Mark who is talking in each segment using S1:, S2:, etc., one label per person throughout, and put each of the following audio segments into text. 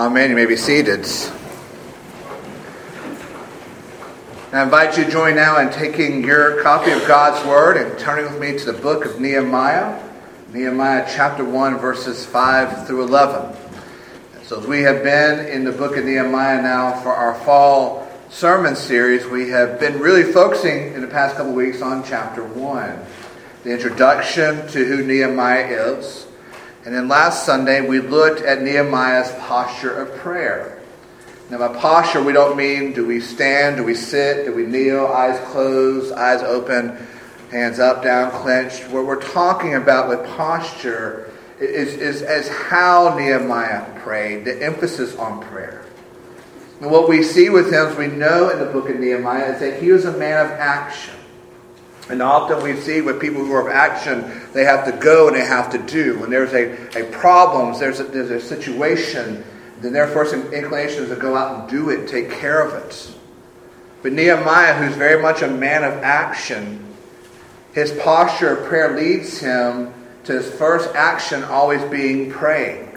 S1: Amen. You may be seated. I invite you to join now in taking your copy of God's Word and turning with me to the book of Nehemiah, Nehemiah chapter 1, verses 5 through 11. So, as we have been in the book of Nehemiah now for our fall sermon series, we have been really focusing in the past couple weeks on chapter 1, the introduction to who Nehemiah is. And then last Sunday, we looked at Nehemiah's posture of prayer. Now, by posture, we don't mean do we stand, do we sit, do we kneel, eyes closed, eyes open, hands up, down, clenched. What we're talking about with posture is, is as how Nehemiah prayed, the emphasis on prayer. And what we see with him, as we know in the book of Nehemiah, is that he was a man of action. And often we see with people who are of action, they have to go and they have to do. When there's a, a problem, there's a, there's a situation, then their first inclination is to go out and do it, take care of it. But Nehemiah, who's very much a man of action, his posture of prayer leads him to his first action always being praying.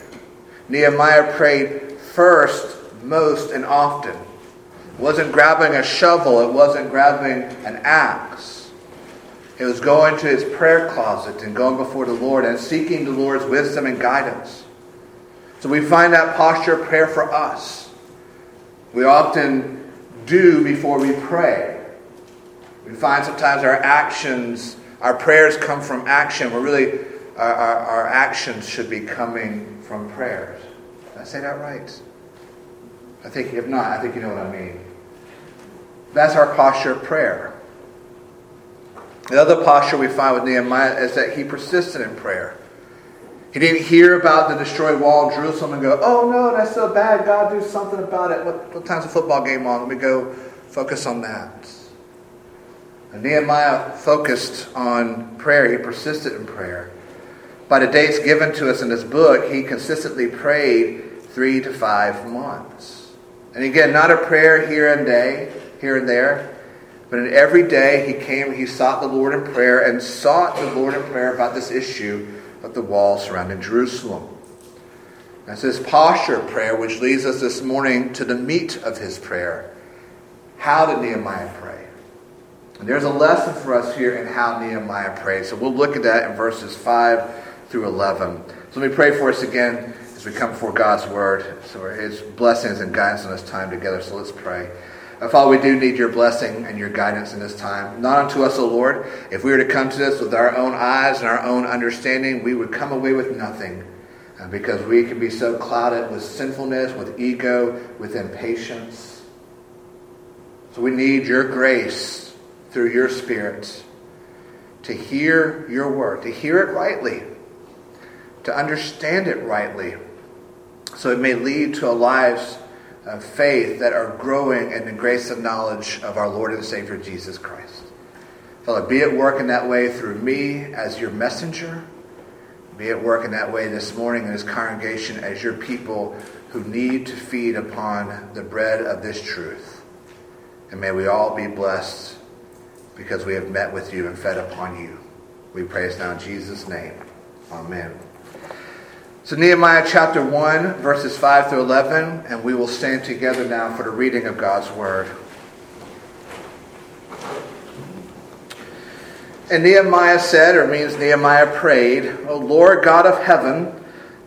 S1: Nehemiah prayed first, most, and often. It wasn't grabbing a shovel, it wasn't grabbing an axe. It was going to his prayer closet and going before the Lord and seeking the Lord's wisdom and guidance. So we find that posture of prayer for us. We often do before we pray. We find sometimes our actions, our prayers come from action, where really our, our, our actions should be coming from prayers. Did I say that right? I think, if not, I think you know what I mean. That's our posture of prayer. The other posture we find with Nehemiah is that he persisted in prayer. He didn't hear about the destroyed wall of Jerusalem and go, oh no, that's so bad. God, do something about it. What, what time's the football game on? Let me go focus on that. And Nehemiah focused on prayer. He persisted in prayer. By the dates given to us in this book, he consistently prayed three to five months. And again, not a prayer here and day, here and there, but in every day he came, he sought the Lord in prayer and sought the Lord in prayer about this issue of the wall surrounding Jerusalem. That's his posture of prayer, which leads us this morning to the meat of his prayer. How did Nehemiah pray? And there's a lesson for us here in how Nehemiah prayed. So we'll look at that in verses 5 through 11. So let me pray for us again as we come before God's word. So his blessings and guidance in this time together. So let's pray. Father, we do need your blessing and your guidance in this time. Not unto us, O Lord. If we were to come to this with our own eyes and our own understanding, we would come away with nothing. Because we can be so clouded with sinfulness, with ego, with impatience. So we need your grace through your Spirit to hear your word, to hear it rightly, to understand it rightly, so it may lead to a lives of faith that are growing in the grace and knowledge of our Lord and Savior Jesus Christ. Father, be at work in that way through me as your messenger. Be at work in that way this morning in this congregation as your people who need to feed upon the bread of this truth. And may we all be blessed because we have met with you and fed upon you. We praise now in Jesus' name. Amen. So, Nehemiah chapter 1, verses 5 through 11, and we will stand together now for the reading of God's word. And Nehemiah said, or means Nehemiah prayed, O Lord God of heaven,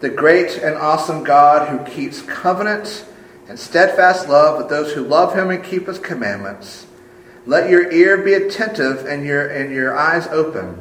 S1: the great and awesome God who keeps covenant and steadfast love with those who love him and keep his commandments, let your ear be attentive and your, and your eyes open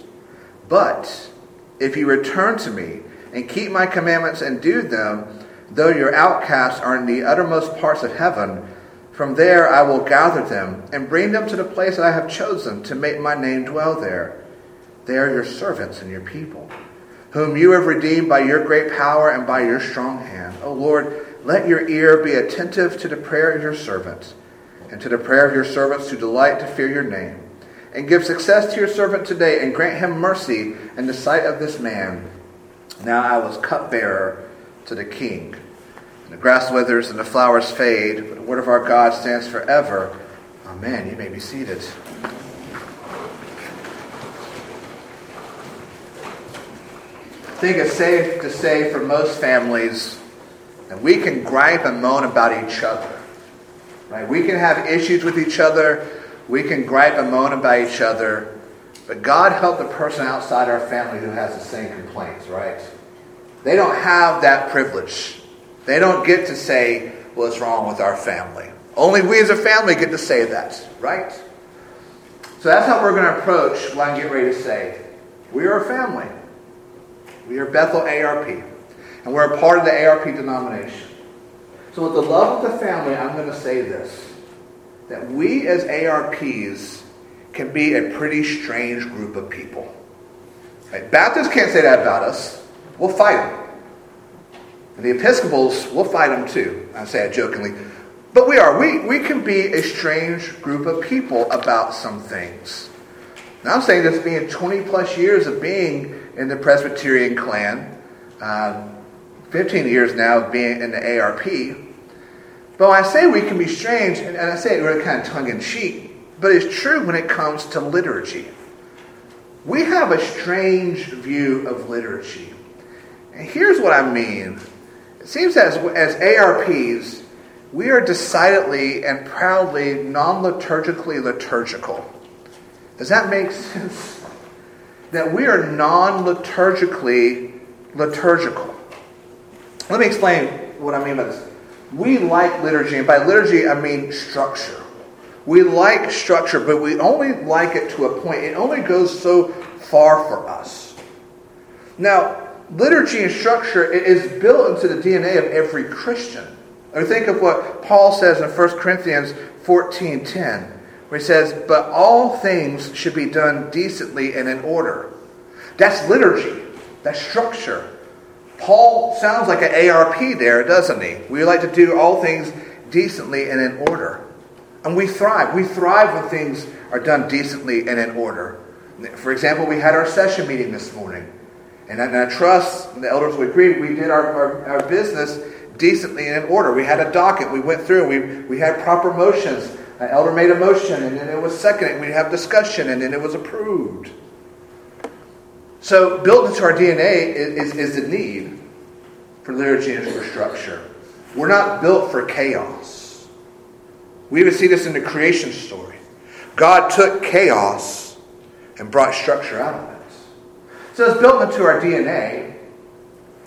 S1: But if you return to me and keep my commandments and do them, though your outcasts are in the uttermost parts of heaven, from there I will gather them and bring them to the place that I have chosen to make my name dwell there. They are your servants and your people, whom you have redeemed by your great power and by your strong hand. O Lord, let your ear be attentive to the prayer of your servants, and to the prayer of your servants who delight to fear your name. And give success to your servant today, and grant him mercy in the sight of this man. Now I was cupbearer to the king. And the grass withers and the flowers fade, but the word of our God stands forever. Amen. You may be seated. I think it's safe to say for most families that we can gripe and moan about each other. Right? We can have issues with each other. We can gripe and moan about each other. But God help the person outside our family who has the same complaints, right? They don't have that privilege. They don't get to say what's wrong with our family. Only we as a family get to say that, right? So that's how we're going to approach what I'm getting ready to say. We are a family. We are Bethel ARP. And we're a part of the ARP denomination. So, with the love of the family, I'm going to say this that we as ARPs can be a pretty strange group of people. Right? Baptists can't say that about us. We'll fight them. And the Episcopals, we'll fight them too. I say it jokingly. But we are. We, we can be a strange group of people about some things. Now, I'm saying this being 20 plus years of being in the Presbyterian clan, uh, 15 years now of being in the ARP. But when I say we can be strange, and I say it really kind of tongue in cheek, but it's true when it comes to liturgy. We have a strange view of liturgy. And here's what I mean. It seems as, as ARPs, we are decidedly and proudly non liturgically liturgical. Does that make sense? That we are non liturgically liturgical. Let me explain what I mean by this. We like liturgy, and by liturgy I mean structure. We like structure, but we only like it to a point. It only goes so far for us. Now, liturgy and structure is built into the DNA of every Christian. Or think of what Paul says in 1 Corinthians 14:10, where he says, "But all things should be done decently and in order." That's liturgy. That's structure. Paul sounds like an ARP there, doesn't he? We like to do all things decently and in order. And we thrive. We thrive when things are done decently and in order. For example, we had our session meeting this morning. And I, trust the elders would agree we did our, our, our, business decently and in order. We had a docket. We went through. We, we had proper motions. An elder made a motion, and then it was seconded. We have discussion, and then it was approved. So, built into our DNA is, is, is the need for liturgy and for structure. We're not built for chaos. We even see this in the creation story. God took chaos and brought structure out of it. So it's built into our DNA.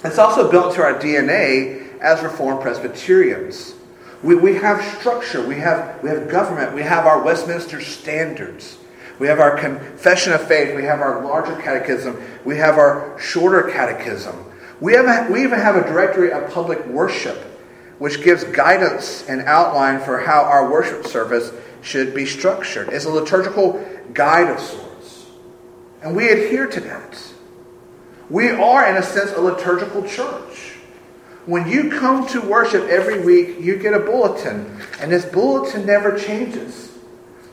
S1: It's also built into our DNA as Reformed Presbyterians. We, we have structure, we have, we have government, we have our Westminster standards. We have our confession of faith. We have our larger catechism. We have our shorter catechism. We, have, we even have a directory of public worship, which gives guidance and outline for how our worship service should be structured. It's a liturgical guide of sorts. And we adhere to that. We are, in a sense, a liturgical church. When you come to worship every week, you get a bulletin, and this bulletin never changes.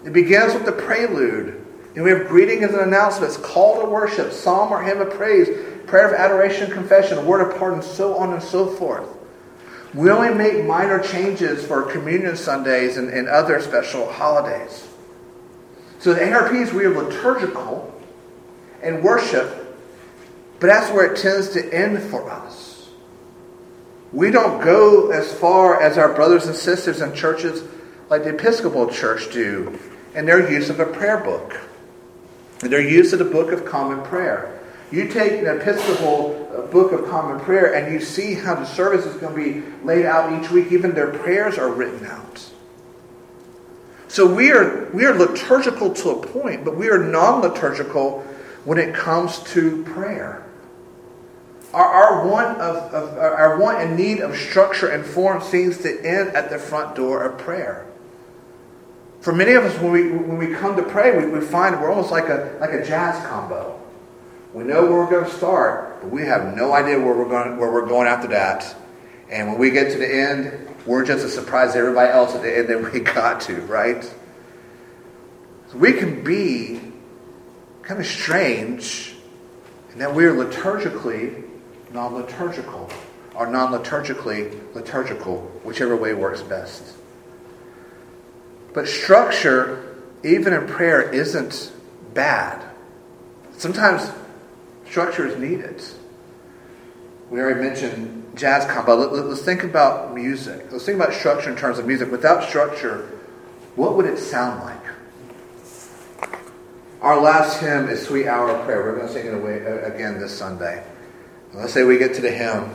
S1: It begins with the prelude. And we have greetings and announcements, call to worship, psalm or hymn of praise, prayer of adoration, confession, word of pardon, so on and so forth. We only make minor changes for communion Sundays and, and other special holidays. So the ARPs, we are liturgical and worship, but that's where it tends to end for us. We don't go as far as our brothers and sisters in churches like the Episcopal Church do in their use of a prayer book, in their use of the Book of Common Prayer. You take an Episcopal uh, Book of Common Prayer and you see how the service is going to be laid out each week. Even their prayers are written out. So we are, we are liturgical to a point, but we are non liturgical when it comes to prayer. Our, our, want of, of, our want and need of structure and form seems to end at the front door of prayer. For many of us, when we, when we come to pray, we, we find we're almost like a, like a jazz combo. We know where we're going to start, but we have no idea where we're going, where we're going after that. And when we get to the end, we're just as surprised as everybody else at the end that we got to, right? So we can be kind of strange in that we are liturgically non liturgical, or non liturgically liturgical, whichever way works best. But structure, even in prayer, isn't bad. Sometimes structure is needed. We already mentioned jazz combo. Let, us think about music. Let's think about structure in terms of music. Without structure, what would it sound like? Our last hymn is Sweet Hour of Prayer. We're going to sing it away, uh, again this Sunday. Let's say we get to the hymn,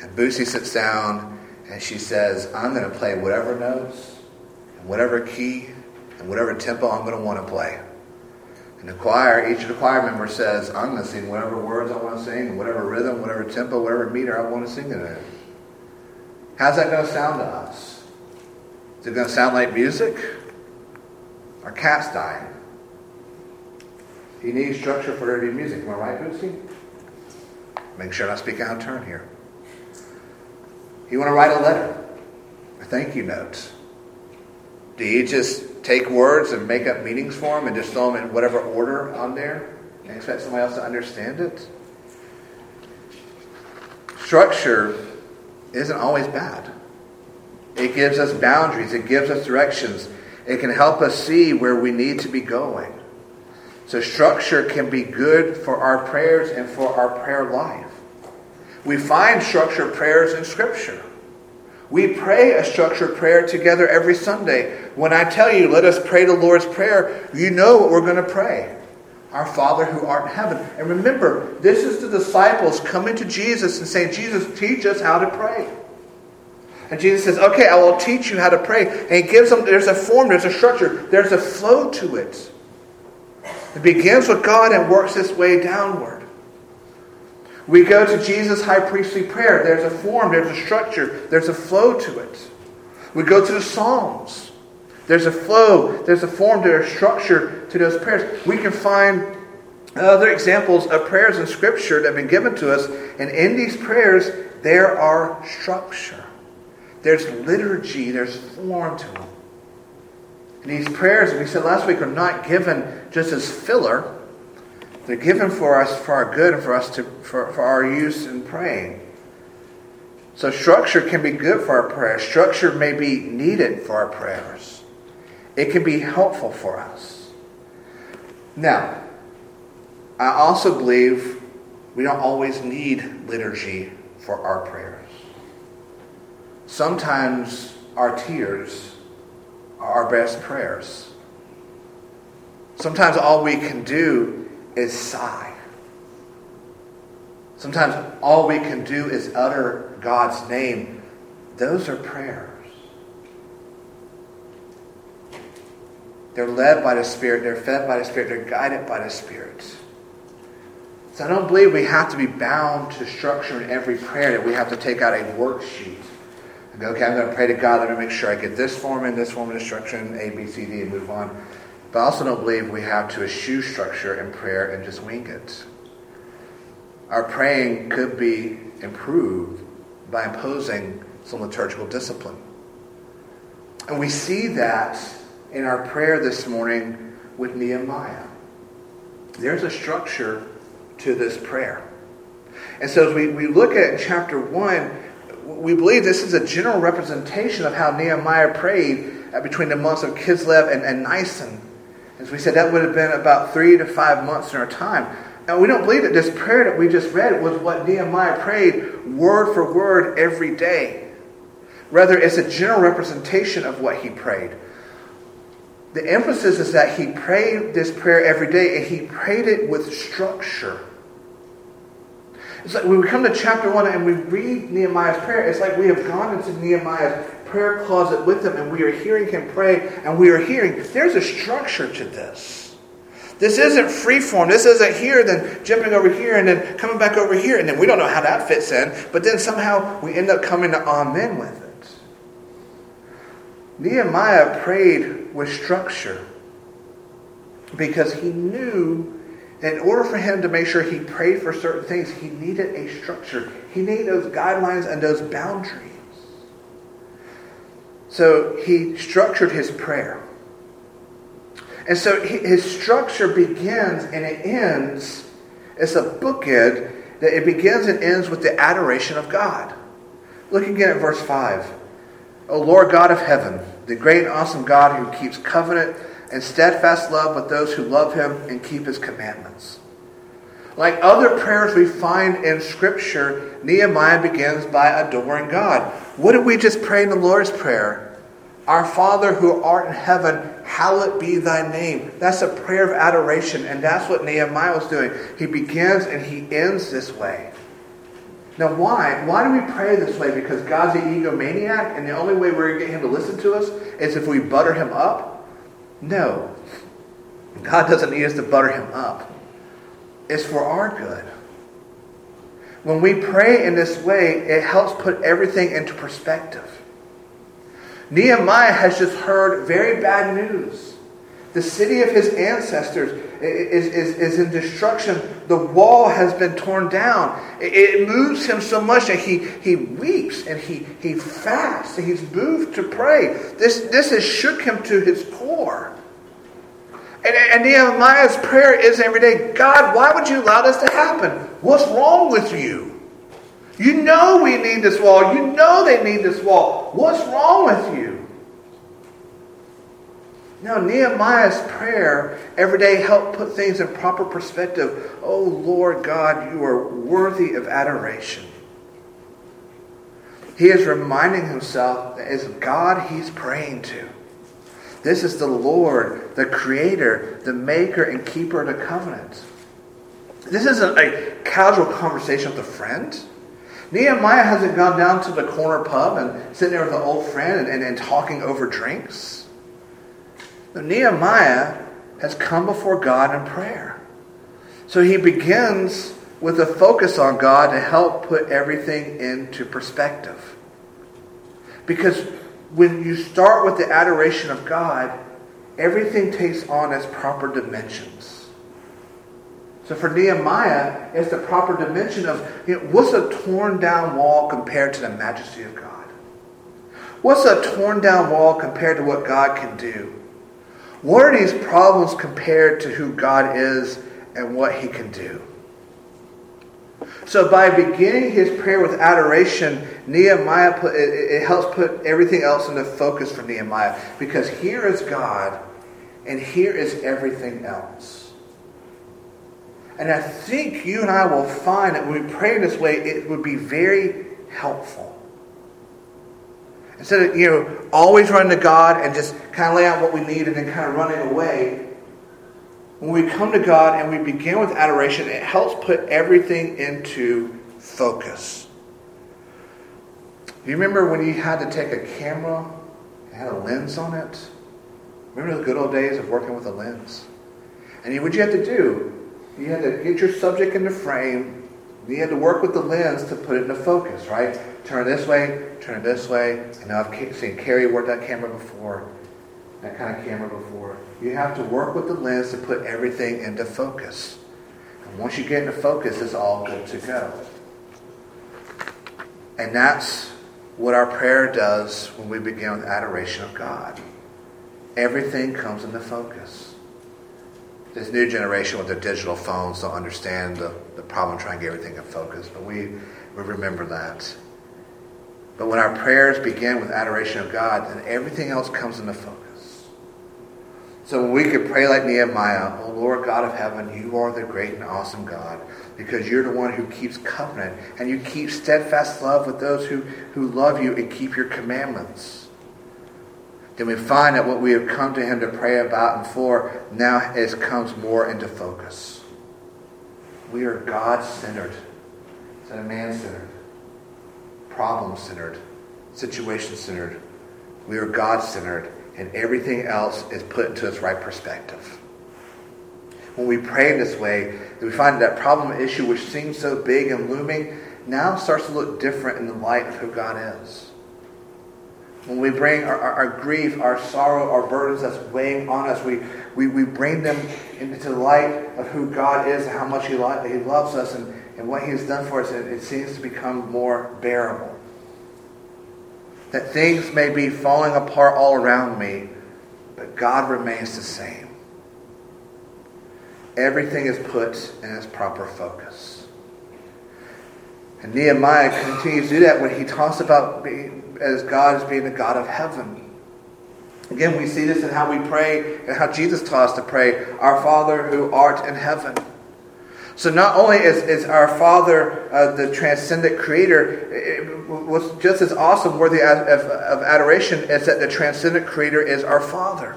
S1: and Boosie sits down, and she says, I'm going to play whatever notes, and whatever key, and whatever tempo I'm going to want to play. And the choir, each of the choir members says, I'm going to sing whatever words I want to sing, whatever rhythm, whatever tempo, whatever meter I want to sing it in. How's that going to sound to us? Is it going to sound like music? Our cat's dying. You need structure for every music. Am I right, Bootsy? Make sure I speak out of turn here. You want to write a letter, a thank you note. Do you just take words and make up meanings for them and just throw them in whatever order on there and expect somebody else to understand it? Structure isn't always bad. It gives us boundaries, it gives us directions, it can help us see where we need to be going. So, structure can be good for our prayers and for our prayer life. We find structured prayers in Scripture. We pray a structured prayer together every Sunday. When I tell you, let us pray the Lord's Prayer, you know what we're going to pray. Our Father who art in heaven. And remember, this is the disciples coming to Jesus and saying, Jesus, teach us how to pray. And Jesus says, Okay, I will teach you how to pray. And he gives them, there's a form, there's a structure, there's a flow to it. It begins with God and works its way downward. We go to Jesus' high priestly prayer. There's a form, there's a structure, there's a flow to it. We go to the Psalms. There's a flow, there's a form, there's a structure to those prayers. We can find other examples of prayers in Scripture that have been given to us, and in these prayers, there are structure. There's liturgy, there's form to them. And these prayers, we said last week, are not given just as filler. They're given for us for our good and for us to for, for our use in praying. So structure can be good for our prayers. Structure may be needed for our prayers. It can be helpful for us. Now, I also believe we don't always need liturgy for our prayers. Sometimes our tears are our best prayers. Sometimes all we can do is sigh. Sometimes all we can do is utter God's name. Those are prayers. They're led by the Spirit, they're fed by the Spirit, they're guided by the Spirit. So I don't believe we have to be bound to structure in every prayer that we have to take out a worksheet and go, okay, I'm going to pray to God, let me make sure I get this form in, this form of instruction, A, B, C, D, and move on. But I also don't believe we have to eschew structure in prayer and just wing it. Our praying could be improved by imposing some liturgical discipline. And we see that in our prayer this morning with Nehemiah. There's a structure to this prayer. And so as we, we look at chapter 1, we believe this is a general representation of how Nehemiah prayed between the months of Kislev and, and Nisan. As we said, that would have been about three to five months in our time. And we don't believe that this prayer that we just read was what Nehemiah prayed word for word every day. Rather, it's a general representation of what he prayed. The emphasis is that he prayed this prayer every day and he prayed it with structure. It's like when we come to chapter 1 and we read Nehemiah's prayer, it's like we have gone into Nehemiah's prayer closet with him and we are hearing him pray and we are hearing there's a structure to this. This isn't free form. This isn't here, then jumping over here and then coming back over here. And then we don't know how that fits in. But then somehow we end up coming to amen with it. Nehemiah prayed with structure because he knew in order for him to make sure he prayed for certain things, he needed a structure. He needed those guidelines and those boundaries. So he structured his prayer. And so his structure begins and it ends, it's a bookend that it begins and ends with the adoration of God. Look again at verse 5. O Lord God of heaven, the great and awesome God who keeps covenant and steadfast love with those who love him and keep his commandments. Like other prayers we find in Scripture, Nehemiah begins by adoring God. What did we just pray in the Lord's Prayer? Our Father who art in heaven, hallowed be thy name. That's a prayer of adoration, and that's what Nehemiah was doing. He begins and he ends this way. Now, why? Why do we pray this way? Because God's an egomaniac, and the only way we're going to get him to listen to us is if we butter him up? No. God doesn't need us to butter him up. It's for our good. When we pray in this way, it helps put everything into perspective. Nehemiah has just heard very bad news. The city of his ancestors is, is, is in destruction. The wall has been torn down. It, moves him so much that he, he weeps and he, he fasts and he's moved to pray. This, this has shook him to his core. And, and Nehemiah's prayer is every day God, why would you allow this to happen? What's wrong with you? You know we need this wall. You know they need this wall. What's wrong with you? Now, Nehemiah's prayer every day helped put things in proper perspective. Oh, Lord God, you are worthy of adoration. He is reminding himself that it's God he's praying to. This is the Lord, the Creator, the Maker and Keeper of the covenant. This isn't a casual conversation with a friend. Nehemiah hasn't gone down to the corner pub and sitting there with an old friend and, and, and talking over drinks. No, Nehemiah has come before God in prayer. So he begins with a focus on God to help put everything into perspective. Because when you start with the adoration of God, everything takes on its proper dimensions. So for Nehemiah, it's the proper dimension of you know, what's a torn down wall compared to the majesty of God? What's a torn down wall compared to what God can do? What are these problems compared to who God is and what he can do? So by beginning his prayer with adoration, Nehemiah put, it, it helps put everything else into focus for Nehemiah because here is God and here is everything else. And I think you and I will find that when we pray in this way, it would be very helpful. Instead of, you know, always running to God and just kind of lay out what we need and then kind of running away, when we come to God and we begin with adoration, it helps put everything into focus. You remember when you had to take a camera and had a lens on it? Remember the good old days of working with a lens? And what you had to do you had to get your subject in the frame. You had to work with the lens to put it into focus, right? Turn this way, turn it this way. And now I've seen Carrie work that camera before, that kind of camera before. You have to work with the lens to put everything into focus. And once you get into focus, it's all good to go. And that's what our prayer does when we begin with adoration of God. Everything comes into focus this new generation with their digital phones don't understand the, the problem trying to get everything in focus, but we, we remember that. But when our prayers begin with adoration of God, then everything else comes into focus. So when we could pray like Nehemiah, Oh Lord God of heaven, you are the great and awesome God, because you're the one who keeps covenant, and you keep steadfast love with those who, who love you and keep your commandments then we find that what we have come to him to pray about and for now is comes more into focus. We are God centered instead of man centered, problem centered, situation centered. We are God centered, and everything else is put into its right perspective. When we pray in this way, we find that problem issue, which seems so big and looming, now starts to look different in the light of who God is. When we bring our, our, our, grief, our sorrow, our burdens that's weighing on us, we, we, we bring them into the light of who God is and how much He, lo- he loves us and, and what He has done for us, and it seems to become more bearable. That things may be falling apart all around me, but God remains the same. Everything is put in its proper focus. And Nehemiah continues to do that when he talks about being, as God as being the God of heaven. Again, we see this in how we pray and how Jesus taught us to pray, Our Father who art in heaven. So not only is, is our Father uh, the transcendent creator, what's just as awesome, worthy of, of, of, adoration, is that the transcendent creator is our Father.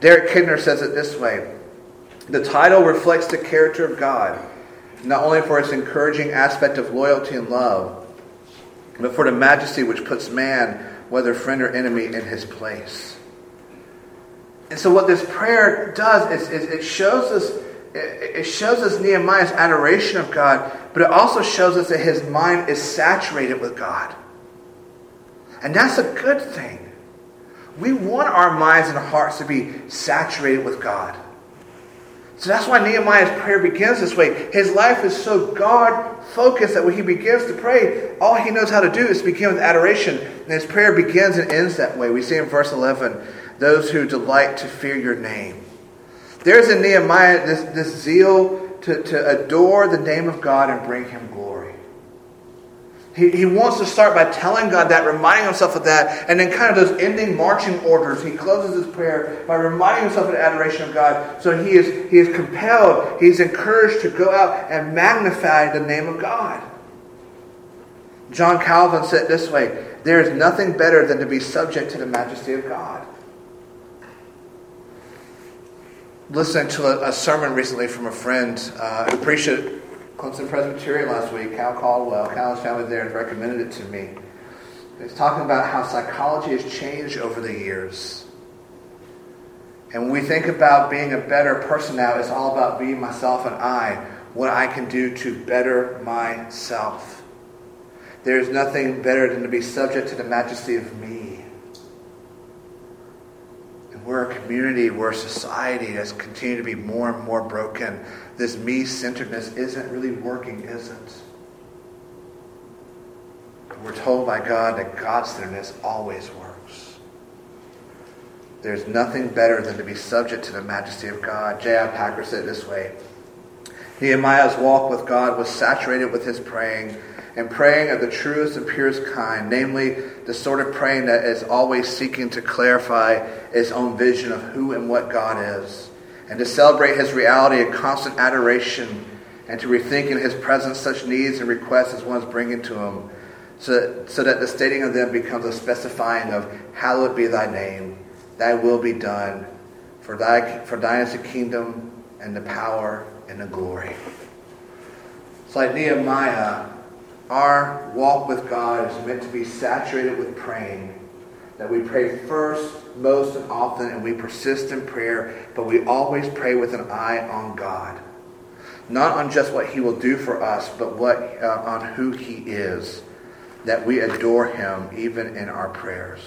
S1: Derek Kidner says it this way The title reflects the character of God, not only for its encouraging aspect of loyalty and love, but for the majesty which puts man whether friend or enemy, in his place. And so, what this prayer does is, is it shows us it shows us Nehemiah's adoration of God, but it also shows us that his mind is saturated with God. And that's a good thing. We want our minds and hearts to be saturated with God. So that's why Nehemiah's prayer begins this way. His life is so God focused that when he begins to pray, all he knows how to do is begin with adoration. And his prayer begins and ends that way. We see in verse 11 those who delight to fear your name. There's in Nehemiah this, this zeal to, to adore the name of God and bring him glory. He, he wants to start by telling God that, reminding himself of that, and then kind of those ending marching orders. He closes his prayer by reminding himself of the adoration of God. So he is, he is compelled, he's encouraged to go out and magnify the name of God. John Calvin said this way There is nothing better than to be subject to the majesty of God. Listening to a, sermon recently from a friend uh, who preached it Clemson Presbyterian last week, Cal Caldwell, Cal's family there, and recommended it to me. He's talking about how psychology has changed over the years. And when we think about being a better person now, it's all about being myself and I, what I can do to better myself. There's nothing better than to be subject to the majesty of me. We're a community, we're a society that's continued to be more and more broken this me centeredness isn't really working, is it? We're told by God that God centeredness always works. There's nothing better than to be subject to the majesty of God. J.I. Packer said it this way Nehemiah's walk with God was saturated with his praying, and praying of the truest and purest kind, namely the sort of praying that is always seeking to clarify its own vision of who and what God is and to celebrate his reality in constant adoration and to rethink in his presence such needs and requests as one is bringing to him, so, so that the stating of them becomes a specifying of, Hallowed be thy name, thy will be done, for, thy, for thine is the kingdom and the power and the glory. It's like Nehemiah, our walk with God is meant to be saturated with praying that we pray first, most, and often, and we persist in prayer, but we always pray with an eye on God. Not on just what He will do for us, but what uh, on who He is, that we adore Him even in our prayers.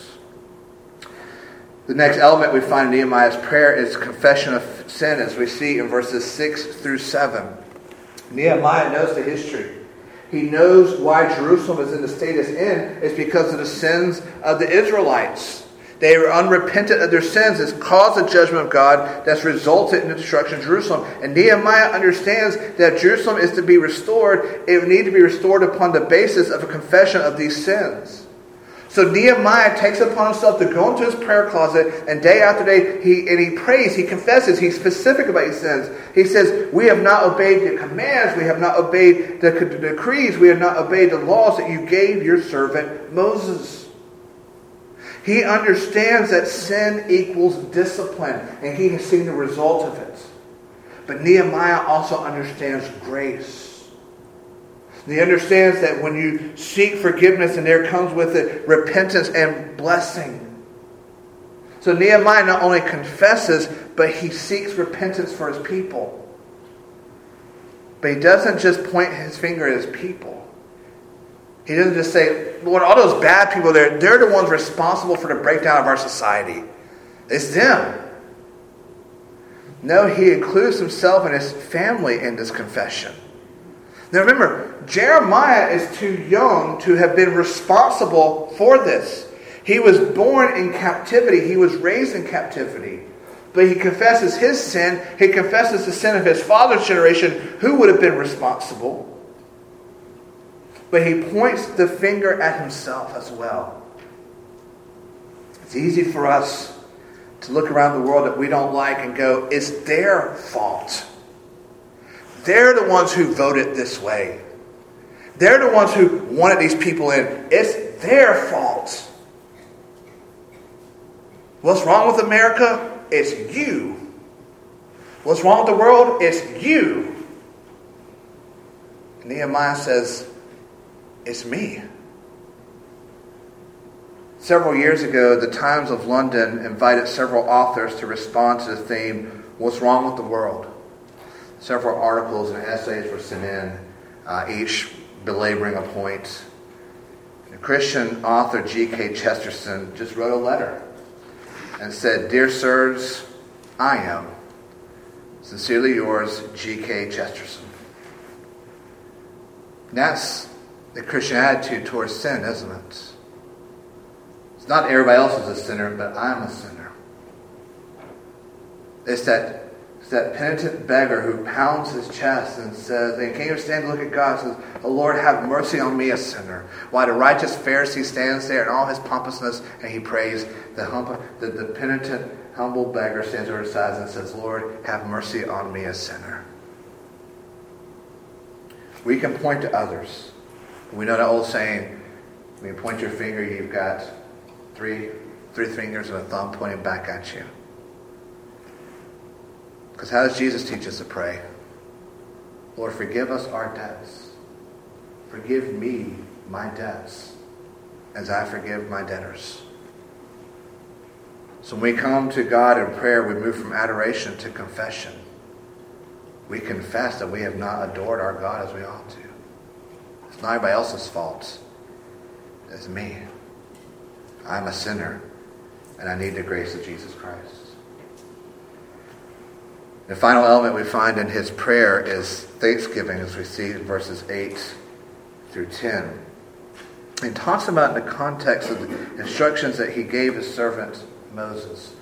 S1: The next element we find in Nehemiah's prayer is confession of sin, as we see in verses 6 through 7. Nehemiah knows the history. He knows why Jerusalem is in the state it's in. It's because of the sins of the Israelites. They were unrepentant of their sins. It's caused the judgment of God that's resulted in the destruction of Jerusalem. And Nehemiah understands that Jerusalem is to be restored. It would need to be restored upon the basis of a confession of these sins. So Nehemiah takes upon himself to go into his prayer closet and day after day he and he prays, he confesses, he's specific about his sins. He says, We have not obeyed the commands, we have not obeyed the decrees, we have not obeyed the laws that you gave your servant Moses. He understands that sin equals discipline, and he has seen the result of it. But Nehemiah also understands grace. And he understands that when you seek forgiveness, and there comes with it repentance and blessing. So Nehemiah not only confesses, but he seeks repentance for his people. But he doesn't just point his finger at his people. He doesn't just say, Lord, all those bad people there, they're the ones responsible for the breakdown of our society. It's them. No, he includes himself and his family in this confession. Now remember, Jeremiah is too young to have been responsible for this. He was born in captivity, he was raised in captivity. But he confesses his sin, he confesses the sin of his father's generation, who would have been responsible. But he points the finger at himself as well. It's easy for us to look around the world that we don't like and go, it's their fault. They're the ones who voted this way. They're the ones who wanted these people in. It's their fault. What's wrong with America? It's you. What's wrong with the world? It's you. Nehemiah says, It's me. Several years ago, the Times of London invited several authors to respond to the theme, What's Wrong with the World? Several articles and essays were sent in, uh, each belaboring a point. The Christian author G.K. Chesterton just wrote a letter and said, Dear sirs, I am. Sincerely yours, G.K. Chesterton. That's the Christian attitude towards sin, isn't it? It's not everybody else is a sinner, but I'm a sinner. It's that that penitent beggar who pounds his chest and says, and can you stand to look at God says, Oh Lord, have mercy on me, a sinner. While the righteous Pharisee stands there in all his pompousness and he prays, the, hump, the, the penitent, humble beggar stands over his side and says, Lord, have mercy on me, a sinner. We can point to others. We know that old saying, when you point your finger, you've got three, three fingers and a thumb pointing back at you. Because how does Jesus teach us to pray? Lord, forgive us our debts. Forgive me my debts as I forgive my debtors. So when we come to God in prayer, we move from adoration to confession. We confess that we have not adored our God as we ought to. It's not anybody else's fault. It's me. I'm a sinner, and I need the grace of Jesus Christ. The final element we find in his prayer is thanksgiving, as we see in verses 8 through 10. He talks about in the context of the instructions that he gave his servant Moses.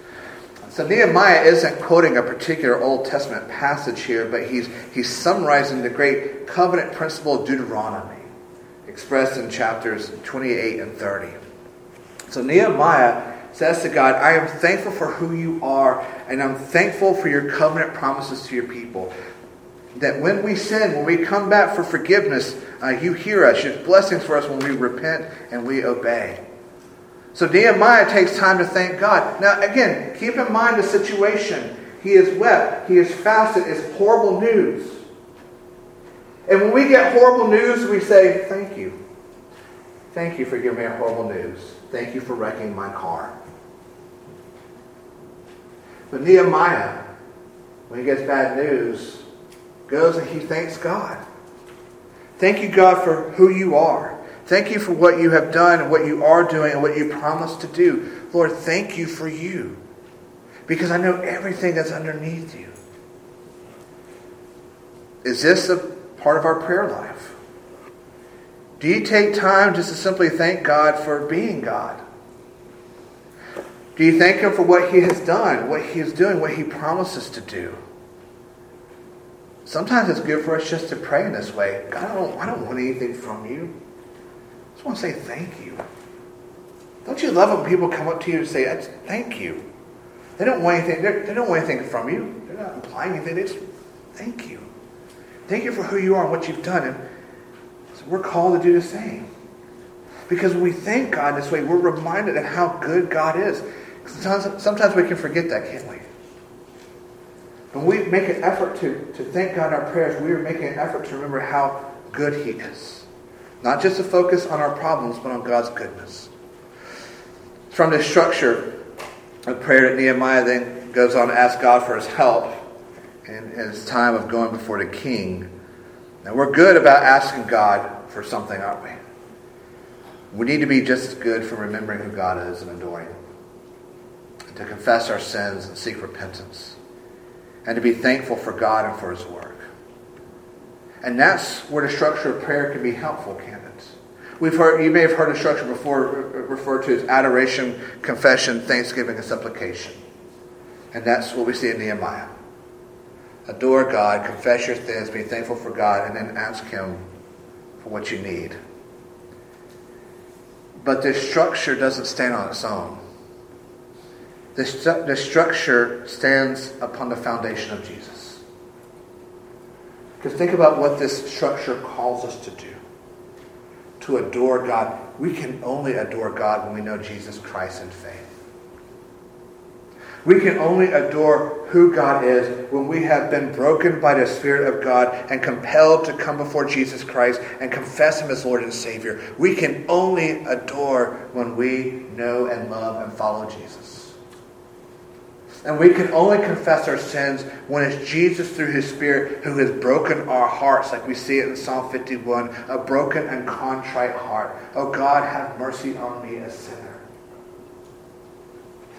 S1: So Nehemiah isn't quoting a particular Old Testament passage here, but he's, he's summarizing the great covenant principle of Deuteronomy, expressed in chapters 28 and 30. So Nehemiah says to God, I am thankful for who you are, and I'm thankful for your covenant promises to your people. That when we sin, when we come back for forgiveness, uh, you hear us. Your blessings for us when we repent and we obey. So Nehemiah takes time to thank God. Now, again, keep in mind the situation. He is wept. He is fasted. It's horrible news. And when we get horrible news, we say, Thank you. Thank you for giving me horrible news. Thank you for wrecking my car. But Nehemiah, when he gets bad news, goes and he thanks God. Thank you, God, for who you are. Thank you for what you have done and what you are doing and what you promised to do. Lord, thank you for you. Because I know everything that's underneath you. Is this a part of our prayer life? Do you take time just to simply thank God for being God? Do you thank Him for what He has done, what He is doing, what He promises to do? Sometimes it's good for us just to pray in this way. God, I don't, I don't want anything from you. I just want to say thank you. Don't you love when people come up to you and say, thank you? They don't want anything, they don't want anything from you. They're not implying anything. They just, thank you. Thank you for who you are and what you've done. And so we're called to do the same. Because when we thank God this way, we're reminded of how good God is. Sometimes, we can forget that, can't we? When we make an effort to, to thank God in our prayers, we are making an effort to remember how good He is. Not just to focus on our problems, but on God's goodness. From this structure of prayer that Nehemiah then goes on to ask God for his help in his time of going before the king. And we're good about asking God for something, aren't we? We need to be just as good for remembering who God is and adoring Him. To confess our sins and seek repentance. And to be thankful for God and for His work. And that's where the structure of prayer can be helpful, can it? We've heard, you may have heard the structure before referred to as adoration, confession, thanksgiving, and supplication. And that's what we see in Nehemiah. Adore God, confess your sins, be thankful for God, and then ask Him for what you need. But this structure doesn't stand on its own. This, this structure stands upon the foundation of Jesus. Because think about what this structure calls us to do to adore God. We can only adore God when we know Jesus Christ in faith. We can only adore who God is when we have been broken by the Spirit of God and compelled to come before Jesus Christ and confess Him as Lord and Savior. We can only adore when we know and love and follow Jesus. And we can only confess our sins when it's Jesus through His Spirit who has broken our hearts, like we see it in Psalm 51 a broken and contrite heart. Oh God, have mercy on me, a sinner.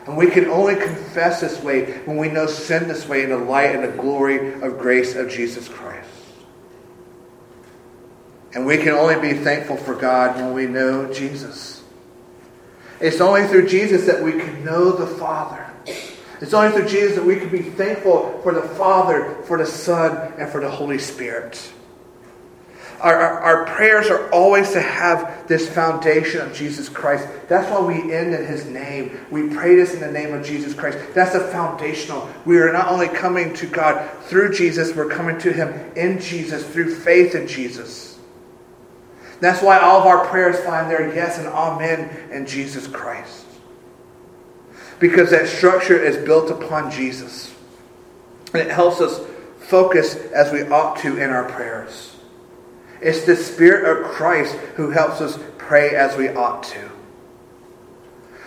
S1: And we can only confess this way when we know sin this way in the light and the glory of grace of Jesus Christ. And we can only be thankful for God when we know Jesus. It's only through Jesus that we can know the Father. It's only through Jesus that we can be thankful for the Father, for the Son, and for the Holy Spirit. Our, our, our, prayers are always to have this foundation of Jesus Christ. That's why we end in His name. We pray this in the name of Jesus Christ. That's the foundational. We are not only coming to God through Jesus, we're coming to Him in Jesus, through faith in Jesus. That's why all of our prayers find their yes and amen in Jesus Christ. Because that structure is built upon Jesus. And it helps us focus as we ought to in our prayers. It's the Spirit of Christ who helps us pray as we ought to.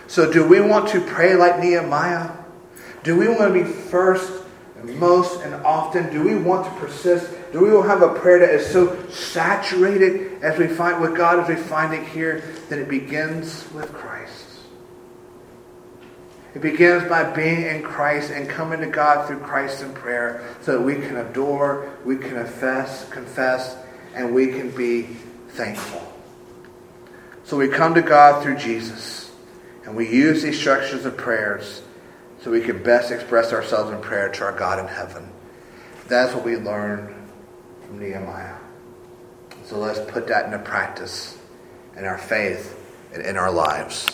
S1: So, do we want to pray like Nehemiah? Do we want to be first and most and often? Do we want to persist? Do we want to have a prayer that is so saturated as we find with God as we find it here that it begins with Christ? It begins by being in Christ and coming to God through Christ in prayer so that we can adore, we can confess, confess, and we can be thankful. So we come to God through Jesus, and we use these structures of prayers so we can best express ourselves in prayer to our God in heaven. That's what we learn from Nehemiah. So let's put that into practice in our faith and in our lives.